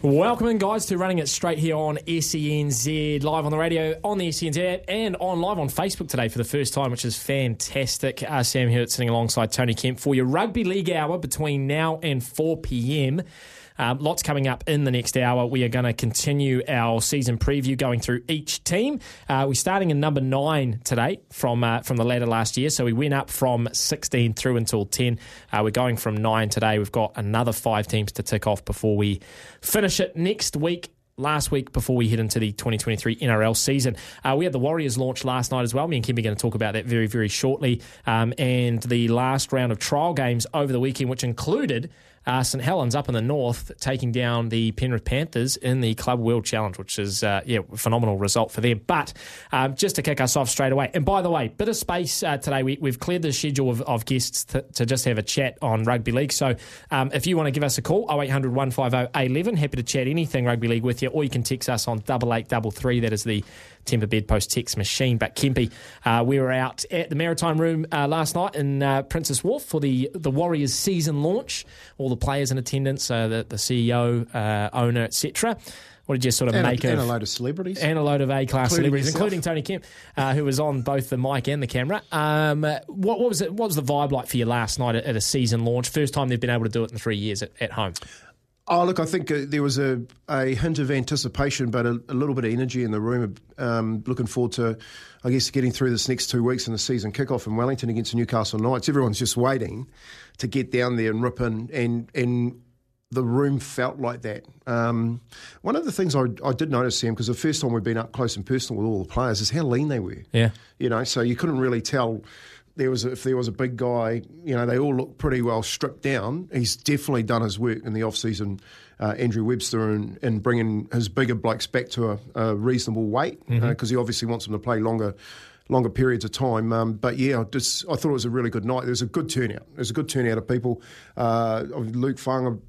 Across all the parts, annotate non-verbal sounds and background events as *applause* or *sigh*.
Welcome in, guys, to running it straight here on SENZ, live on the radio, on the SENZ app, and on live on Facebook today for the first time, which is fantastic. Uh, Sam Hewitt sitting alongside Tony Kemp for your rugby league hour between now and 4 p.m. Um, lots coming up in the next hour. We are going to continue our season preview going through each team. Uh, we're starting in number nine today from uh, from the ladder last year. So we went up from 16 through until 10. Uh, we're going from nine today. We've got another five teams to tick off before we finish it next week last week before we head into the 2023 NRL season. Uh, we had the Warriors launch last night as well. Me and Kim are going to talk about that very, very shortly. Um, and the last round of trial games over the weekend, which included uh, St Helens up in the north taking down the Penrith Panthers in the Club World Challenge, which is uh, yeah phenomenal result for them. But um, just to kick us off straight away, and by the way, bit of space uh, today. We, have cleared the schedule of, of guests to, to, just have a chat on rugby league. So um, if you want to give us a call, 0800 150 11, happy to chat anything rugby league with you, or you can text us on double eight double three. That is the Timber Bedpost text machine. But Kempy, uh, we were out at the Maritime Room uh, last night in uh, Princes Wharf for the the Warriors season launch. All the players in attendance, uh, the, the CEO, uh, owner, etc. What did you sort of and make a, of? And a load of celebrities. And a load of A-class celebrities, yourself. including Tony Kemp, uh, who was on both the mic and the camera. Um, what, what, was it? What was the vibe like for you last night at, at, a season launch? First time they've been able to do it in three years at, at home. Oh, look, I think uh, there was a, a hint of anticipation, but a, a little bit of energy in the room. Um, looking forward to, I guess, getting through this next two weeks in the season kickoff in Wellington against the Newcastle Knights. Everyone's just waiting to get down there and rip in, and, and the room felt like that. Um, one of the things I, I did notice, Sam, because the first time we've been up close and personal with all the players, is how lean they were. Yeah. You know, so you couldn't really tell there was a, if there was a big guy, you know, they all look pretty well stripped down. He's definitely done his work in the off season, uh, Andrew Webster, and, and bringing his bigger blokes back to a, a reasonable weight because Mm-hmm. uh, he obviously wants them to play longer. Longer periods of time, um, but yeah, I, just, I thought it was a really good night. There was a good turnout. There was a good turnout of people. Uh, Luke Fung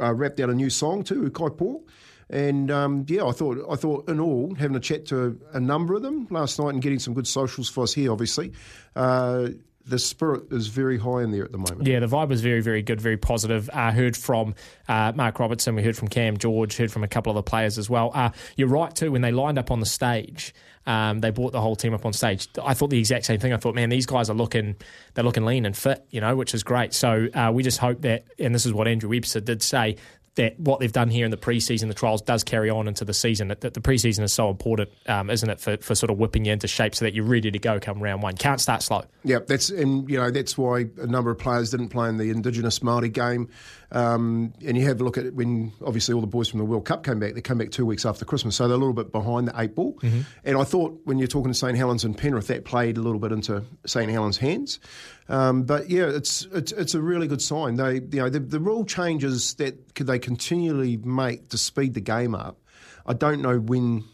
uh, rapped out a new song too, Kai Paul. And um, yeah, I thought I thought in all having a chat to a number of them last night and getting some good socials for us here. Obviously, uh, the spirit is very high in there at the moment. Yeah, the vibe was very, very good, very positive. Uh, heard from uh, Mark Robertson, we heard from Cam George, heard from a couple of the players as well. Uh, you're right too. When they lined up on the stage, um, they brought the whole team up on stage. I thought the exact same thing. I thought, man, these guys are looking, they're looking lean and fit, you know, which is great. So uh, we just hope that, and this is what Andrew Webster did say, that what they've done here in the preseason, the trials, does carry on into the season. That, the preseason is so important, um, isn't it, for, for sort of whipping you into shape so that you're ready to go come round one. Can't start slow. Yeah, that's and you know that's why a number of players didn't play in the Indigenous Maori game. Um, and you have a look at it when obviously all the boys from the World Cup came back. They came back two weeks after Christmas, so they're a little bit behind the eight ball. And I thought when you're talking to St Helens and Penrith, that played a little bit into St Helens' hands. Um, but yeah, it's, it's it's a really good sign. They you know the, the rule changes that they continually make to speed the game up. I don't know when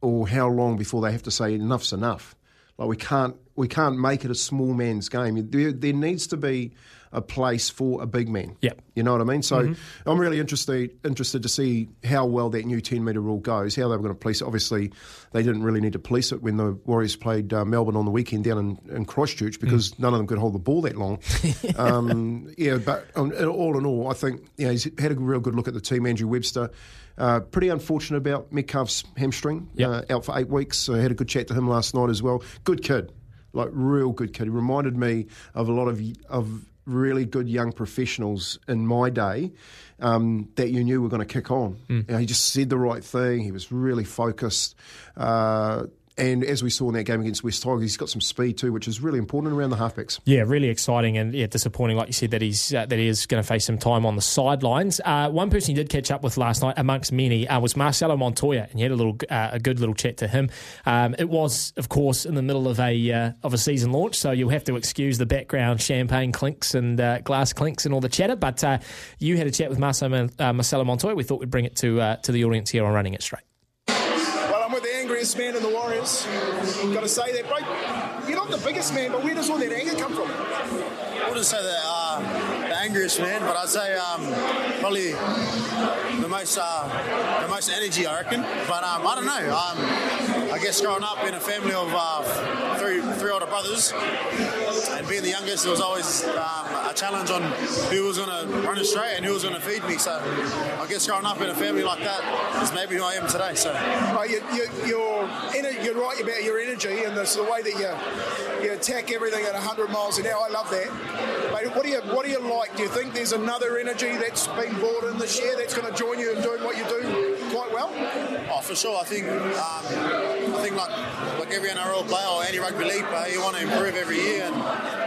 or how long before they have to say enough's enough. Like we can't we can't make it a small man's game. There, there needs to be a place for a big man. Yep. You know what I mean? So I'm really interested interested to see how well that new 10 metre rule goes, how they were going to police it. Obviously, they didn't really need to police it when the Warriors played uh, Melbourne on the weekend down in, in Christchurch because none of them could hold the ball that long. *laughs* um, yeah, but um, all in all, I think you know, he's had a real good look at the team. Andrew Webster. Uh, pretty unfortunate about Metcalf's hamstring, Yep. uh, out for eight weeks. So I had a good chat to him last night as well. Good kid, like real good kid. He reminded me of a lot of of really good young professionals in my day um, that you knew were going to kick on. You know, he just said the right thing. He was really focused. Uh, and as we saw in that game against Wests Tigers, he's got some speed too, which is really important around the halfbacks. Yeah, really exciting and yeah, disappointing, like you said, that he's uh, that he is going to face some time on the sidelines. Uh, one person he did catch up with last night, amongst many, uh, was Marcelo Montoya, and he had a little uh, a good little chat to him. Um, it was, of course, in the middle of a uh, of a season launch, so you'll have to excuse the background champagne clinks and uh, glass clinks and all the chatter. But you had a chat with Marcelo, Marcelo Montoya. We thought we'd bring it to to the audience here on Running It Straight angriest man in the Warriors. Got to say that, bro. You're not the biggest man, but where does all that anger come from? I wouldn't say that uh, angriest man, but I'd say um, probably the most uh, the most energy, I reckon. But um, I don't know. Um, I guess growing up in a family of uh, three three older brothers and being the youngest, it was always um, a challenge on who was going to run straight and who was going to feed me. So I guess growing up in a family like that is maybe who I am today. So you, you, you're, you're right about your energy and the, the way that you you attack everything at 100 miles an hour. I love that. Mate, what do you what do you like? Do you think there's another energy that's been brought in this year that's going to join you in doing what you do quite well? Oh, for sure. I think um, I think like like every NRL player or any rugby league player, you want to improve every year and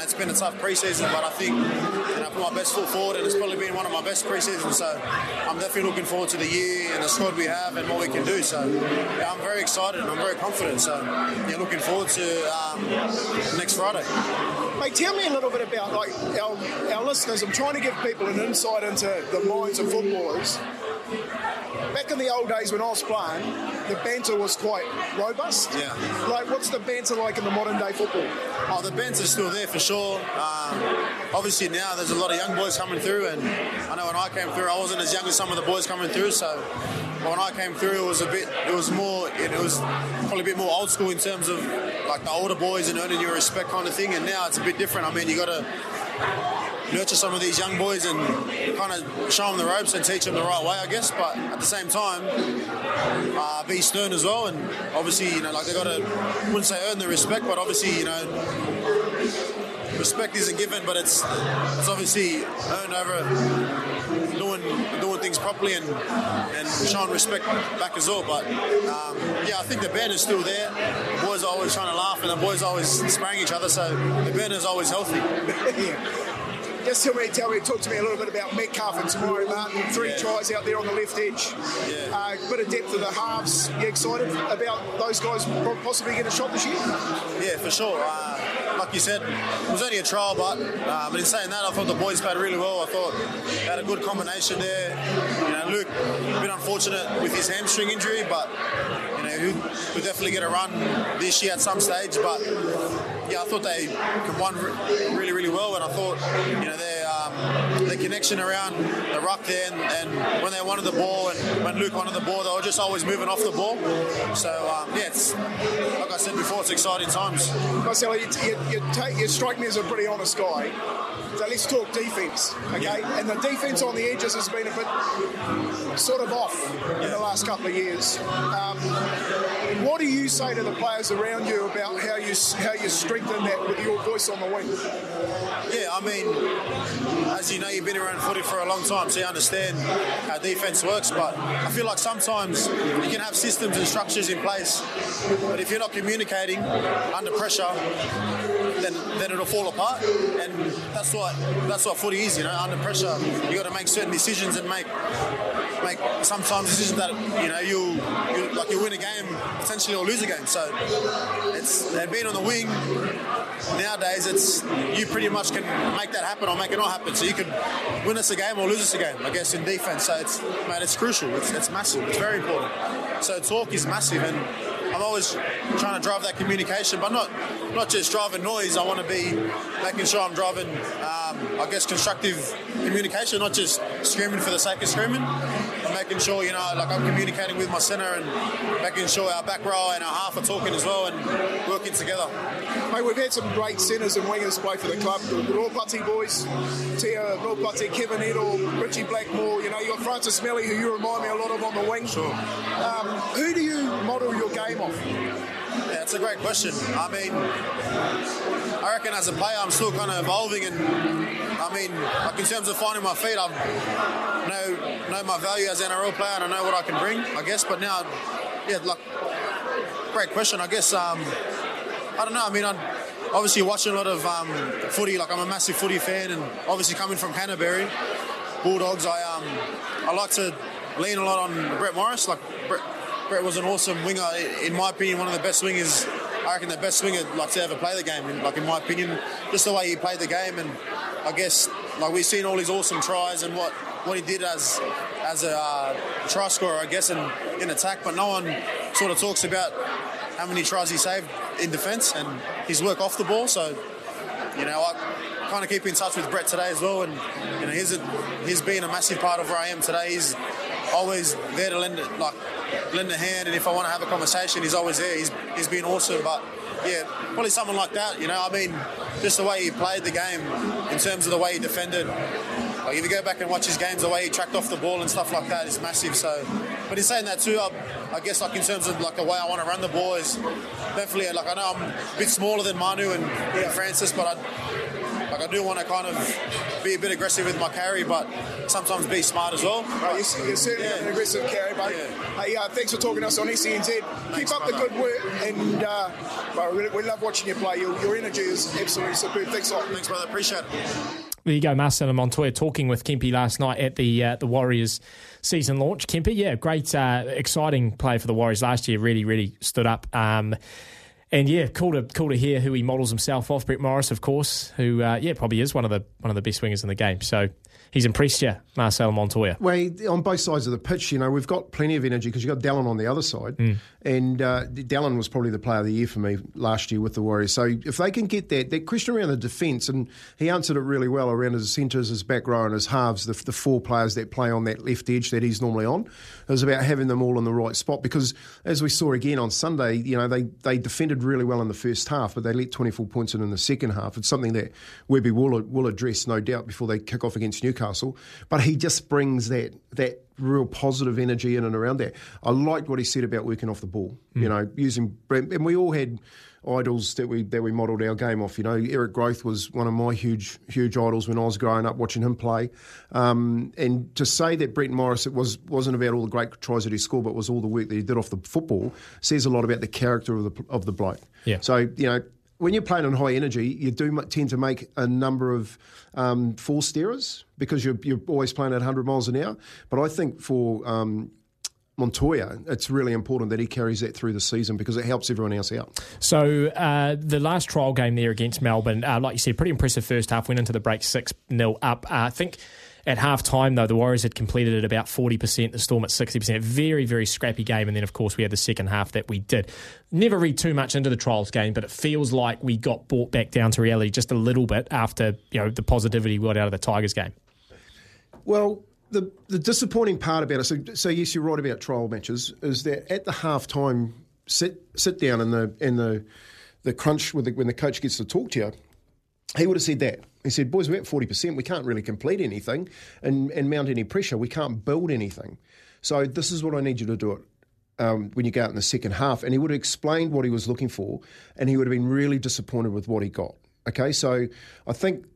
know, it's been a tough preseason, but I think you know, I put my best foot forward, and it's probably been one of my best preseasons. So I'm definitely looking forward to the year and the squad we have and what we can do. So yeah, I'm very excited and I'm very confident. So yeah, looking forward to um, next Friday. Mate, tell me a little bit about like our, our listeners. I'm trying to give people an insight into the minds of footballers back in the old days when I was playing, the banter was quite robust. Yeah. Like, what's the banter like in the modern day football? Oh, the banter's still there for sure. Um, obviously now there's a lot of young boys coming through, and I know when I came through, I wasn't as young as some of the boys coming through, so when I came through, it was a bit, it was more, it was probably a bit more old school in terms of like the older boys and earning your respect kind of thing. And now it's a bit different. I mean, you got to nurture some of these young boys and kind of show them the ropes and teach them the right way, I guess. But at the same time, uh, be stern as well. And obviously, you know, like they got to, wouldn't say earn the respect, but obviously, you know, respect isn't given, but it's it's obviously earned over doing doing things properly and and showing respect back as well. But um, yeah, I think the band is still there. The boys are always trying to laugh, and the boys are always sparring each other, so the band is always healthy. *laughs* yeah. Just tell me, tell me, talk to me a little bit about Metcalf and Maire Martin. Three yeah. tries out there on the left edge. Yeah. Uh, bit of depth of the halves. You excited about those guys possibly getting a shot this year? Yeah, for sure. Uh, like you said, it was only a trial, but, uh, but in saying that, I thought the boys played really well. I thought they had a good combination there. You know, Luke, a bit unfortunate with his hamstring injury, but you know, who would definitely get a run this year at some stage. But yeah, I thought they combined really, really well, and I thought you know their um, their connection around the ruck there, and, and, when they wanted the ball, and when Luke wanted the ball, they were just always moving off the ball. So um, yeah, it's like I said before, it's exciting times. Marcelo, you, you, you, take, you strike me as a pretty honest guy. So let's talk defence, okay? Yeah. And the defence on the edges has been a bit sort of off yeah. in the last couple of years. Um, what do you say to the players around you about how you how you strengthen that with your voice on the wing? Yeah, I mean, as you know, you've been around footy for a long time, so you understand how defence works. But I feel like sometimes you can have systems and structures in place, but if you're not communicating under pressure, then then it'll fall apart. And that's what that's what footy is. You know, under pressure, you got to make certain decisions and make make sometimes decisions that you know you you like you win a game potentially or lose a game. So it's and being on the wing nowadays, it's you pretty much can make that happen or make it not happen. So you can win us a game or lose us a game. I guess in defense. So it's man, it's crucial. It's, it's massive. It's very important. So talk is massive and I'm always trying to drive that communication, but not not just driving noise. I want to be making sure I'm driving, um, I guess, constructive communication, not just screaming for the sake of screaming. I'm making sure, you know, like I'm communicating with my centre and making sure our back row and our half are talking as well and working together. Mate, we've had some great centres and wingers play for the club. The Ropati boys, Tea Ropati, Kevin Edel, Richie Blackmore. You know, you got Francis Meli, who you remind me a lot of on the wing. Sure. Um, who do you model your game off? Yeah, it's a great question. I mean, I reckon as a player, I'm still kind of evolving, and I mean, like in terms of finding my feet, I know know my value as an NRL player, and I know what I can bring, I guess. But now, yeah, like great question. I guess um, I don't know. I mean, I'm obviously watching a lot of um, footy. Like I'm a massive footy fan, and obviously coming from Canterbury Bulldogs, I um, I like to lean a lot on Brett Morris. Like Brett, Brett was an awesome winger. In my opinion, one of the best wingers. I reckon the best swinger like to ever play the game. Like in my opinion, just the way he played the game, and I guess like we've seen all his awesome tries and what, what he did as as a uh, try scorer, I guess, in, in attack. But no one sort of talks about how many tries he saved in defence and his work off the ball. So, you know, I kind of keep in touch with Brett today as well, and you know, he's a, he's been a massive part of where I am today. He's always there to lend it, like lend a hand, and if I want to have a conversation, he's always there. He's he's been awesome, but yeah, probably someone like that. You know, I mean, just the way he played the game in terms of the way he defended. Like if you go back and watch his games, the way he tracked off the ball and stuff like that is massive. So, but in saying that too, I, I guess like in terms of like the way I want to run the ball is definitely like I know I'm a bit smaller than Manu and yeah, Francis, but I like I do want to kind of be a bit aggressive with my carry, but sometimes be smart as well. Right, you're, you're certainly yeah. an aggressive carry, but yeah. hey, uh, thanks for talking to us on SENZ. Thanks, Keep up the good work, and uh, well, we, we, love watching you play. Your, your energy is absolutely superb. Thanks a lot. Thanks, brother. Appreciate it. There you go, Marcelo Montoya talking with Kempy last night at the uh, the Warriors season launch. Kempy, yeah, great, uh, exciting play for the Warriors last year. Really, really stood up. Um, and yeah, cool to cool to hear who he models himself off. Brett Morris, of course, who uh, yeah probably is one of the one of the best wingers in the game. So he's impressed you, Marcel Montoya. Well, on both sides of the pitch, you know, we've got plenty of energy because you've got Dallin on the other side. Mm. And uh, Dallin was probably the player of the year for me last year with the Warriors. So if they can get that, that question around the defence, and he answered it really well around his centres, his back row, and his halves, the, the four players that play on that left edge that he's normally on. It was about having them all in the right spot because, as we saw again on Sunday, you know, they, they defended really well in the first half, but they let 24 points in in the second half. It's something that Webby will, will address, no doubt, before they kick off against Newcastle. But he just brings that that real positive energy in and around that. I liked what he said about working off the ball. Mm. You know, using and we all had idols that we that we modelled our game off. You know, Eric Grothe was one of my huge huge idols when I was growing up watching him play. Um, and to say that Brett Morris it was wasn't about all the great tries that he scored, but was all the work that he did off the football says a lot about the character of the of the bloke. Yeah. So you know when you're playing on high energy, you do tend to make a number of um, forced errors because you're, you're, always playing at 100 miles an hour. But I think for um, Montoya, it's really important that he carries that through the season because it helps everyone else out. So uh, the last trial game there against Melbourne, uh, like you said, pretty impressive first half. Went into the break six 0 up. Uh, I think at half time, though, the Warriors had completed at about 40%, the Storm at 60%. Very, very scrappy game. And then, of course, we had the second half that we did. Never read too much into the trials game, but it feels like we got brought back down to reality just a little bit after you know the positivity we got out of the Tigers game. Well, the the disappointing part about it, so, so yes, you're right about trial matches, is that at the half time, sit sit down and the in the the crunch the, when the coach gets to talk to you, he would have said that. He said, Boys, we're at 40%. We can't really complete anything and, and mount any pressure. We can't build anything. So this is what I need you to do it. Um, when you go out in the second half, and he would have explained what he was looking for, and he would have been really disappointed with what he got. Okay, so I think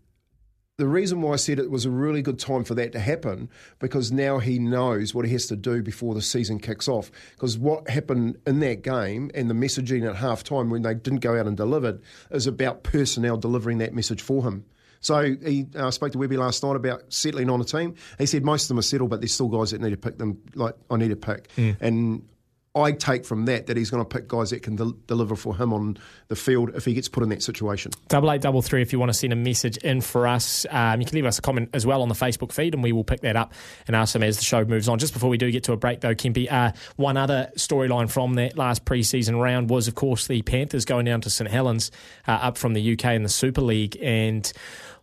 the reason why I said it was a really good time for that to happen because now he knows what he has to do before the season kicks off. Because what happened in that game and the messaging at half time when they didn't go out and delivered is about personnel delivering that message for him. So he uh, spoke to Webby last night about settling on a team. He said most of them are settled, but there's still guys that need to pick them. Like I need to pick, mm. and I take from that that he's going to pick guys that can del- deliver for him on the field if he gets put in that situation. Double eight double three. If you want to send a message in for us, um, you can leave us a comment as well on the Facebook feed, and we will pick that up and ask them as the show moves on. Just before we do get to a break, though, Kempy, uh, one other storyline from that last preseason round was, of course, the Panthers going down to St Helens, uh, up from the UK in the Super League, and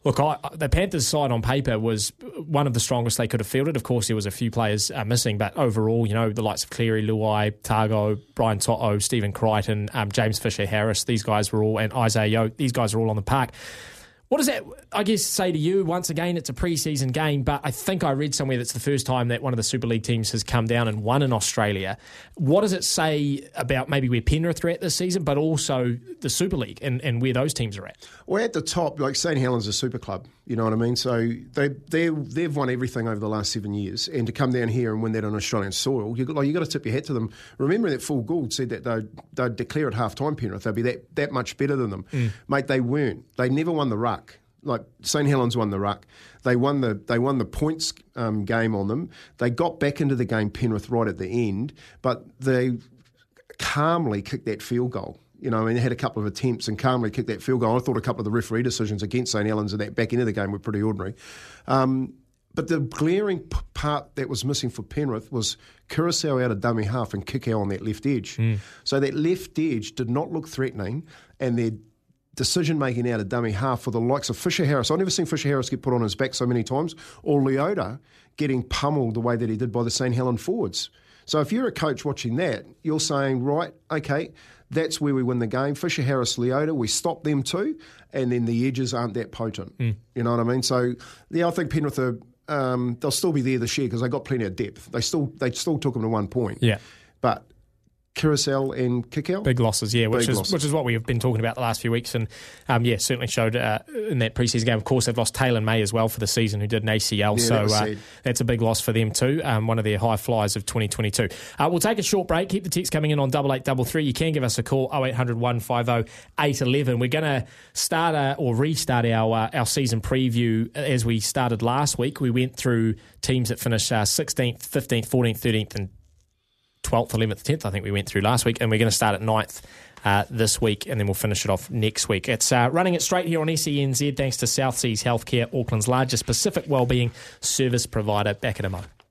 Look, I, the Panthers' side on paper was one of the strongest they could have fielded. Of course, there was a few players uh, missing, but overall, you know, the likes of Cleary, Luai, Tago, Brian To'o, Stephen Crichton, um, James Fisher Harris, these guys were all, and Isaiah Yeo, these guys are all on the park. What does that, I guess, say to you? Once again, it's a preseason game, but I think I read somewhere that's the first time that one of the Super League teams has come down and won in Australia. What does it say about maybe where Penrith are at this season, but also the Super League and, and where those teams are at? Well, at the top, like St Helens a super club, you know what I mean? So they, they, they've won everything over the last seven years, and to come down here and win that on Australian soil, you like, you got to tip your hat to them. Remember that Phil Gould said that they'd, they'd declare at half time Penrith, they'd be that, that much better than them. Mm. Mate, they weren't. They never won the ruck like St Helens won the ruck. They won the they won the points um, game on them. They got back into the game Penrith right at the end, but they calmly kicked that field goal. You know, I mean, they had a couple of attempts and calmly kicked that field goal. I thought a couple of the referee decisions against St Helens in that back end of the game were pretty ordinary. Um, but the glaring p- part that was missing for Penrith was Koroisau out of dummy half and Kikau on that left edge. Mm. So that left edge did not look threatening, and their decision making out of dummy half for the likes of Fisher Harris. I've never seen Fisher Harris get put on his back so many times, or Leota getting pummeled the way that he did by the St Helen forwards. So if you're a coach watching that, you're saying, right, okay, that's where we win the game. Fisher Harris, Leota, we stop them too, and then the edges aren't that potent. Mm. You know what I mean? So yeah, I think Penrith are. Um, they'll still be there this year because they got plenty of depth. They still they still took them to one point. Yeah. But Koroisau and Kikau. Big losses, yeah, which Big is losses. which is what we've been talking about the last few weeks, and um, yeah, certainly showed uh, in that preseason game. Of course, they've lost Taylor May as well for the season, who did an ACL, yeah, so that uh, that's a big loss for them too. Um, one of their high flyers of 2022. Uh, we'll take a short break. Keep the text coming in on double eight double three. You can give us a call 0800 150 811. We're going to start uh, or restart our uh, our season preview as we started last week. We went through teams that finished 16th, 15th, 14th, 13th, and 12th, 11th, 10th, I think we went through last week, and we're going to start at 9th uh, this week, and then we'll finish it off next week. It's uh, running it straight here on SENZ thanks to South Seas Healthcare, Auckland's largest Pacific wellbeing service provider. Back in a moment.